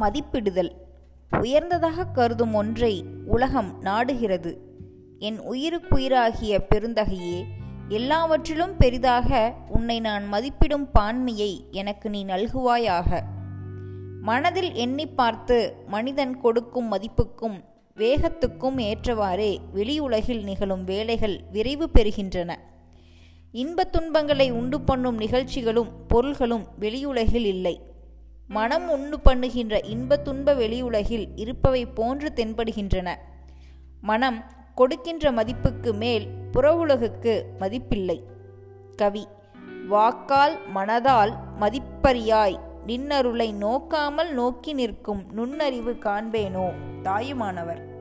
மதிப்பிடுதல். உயர்ந்ததாக கருதும் ஒன்றை உலகம் நாடுகிறது. என் உயிருக்குயிராகிய பெருந்தகையே எல்லாவற்றிலும் பெரிதாக உன்னை நான் மதிப்பிடும் பான்மையை எனக்கு நீ நல்குவாயாக. மனதில் எண்ணி பார்த்து மனிதன் கொடுக்கும் மதிப்புக்கும் வேகத்துக்கும் ஏற்றவாறே வெளியுலகில் நிகழும் வேலைகள் விரைவு பெறுகின்றன. இன்பத் துன்பங்களை உண்டு பண்ணும் நிகழ்ச்சிகளும் பொருள்களும் வெளியுலகில் இல்லை. மனம் உண்டு பண்ணுகின்ற இன்ப துன்ப வெளியுலகில் இருப்பவை போன்று தென்படுகின்றன. மனம் கொடுக்கின்ற மதிப்புக்கு மேல் புறவுலகுக்கு மதிப்பில்லை. கவி வாக்கால் மனதால் மதிப்பறியாய் நின்னருளை நோக்காமல் நோக்கி நிற்கும் நுண்ணறிவு காண்பேனோ? தாயுமானவர்.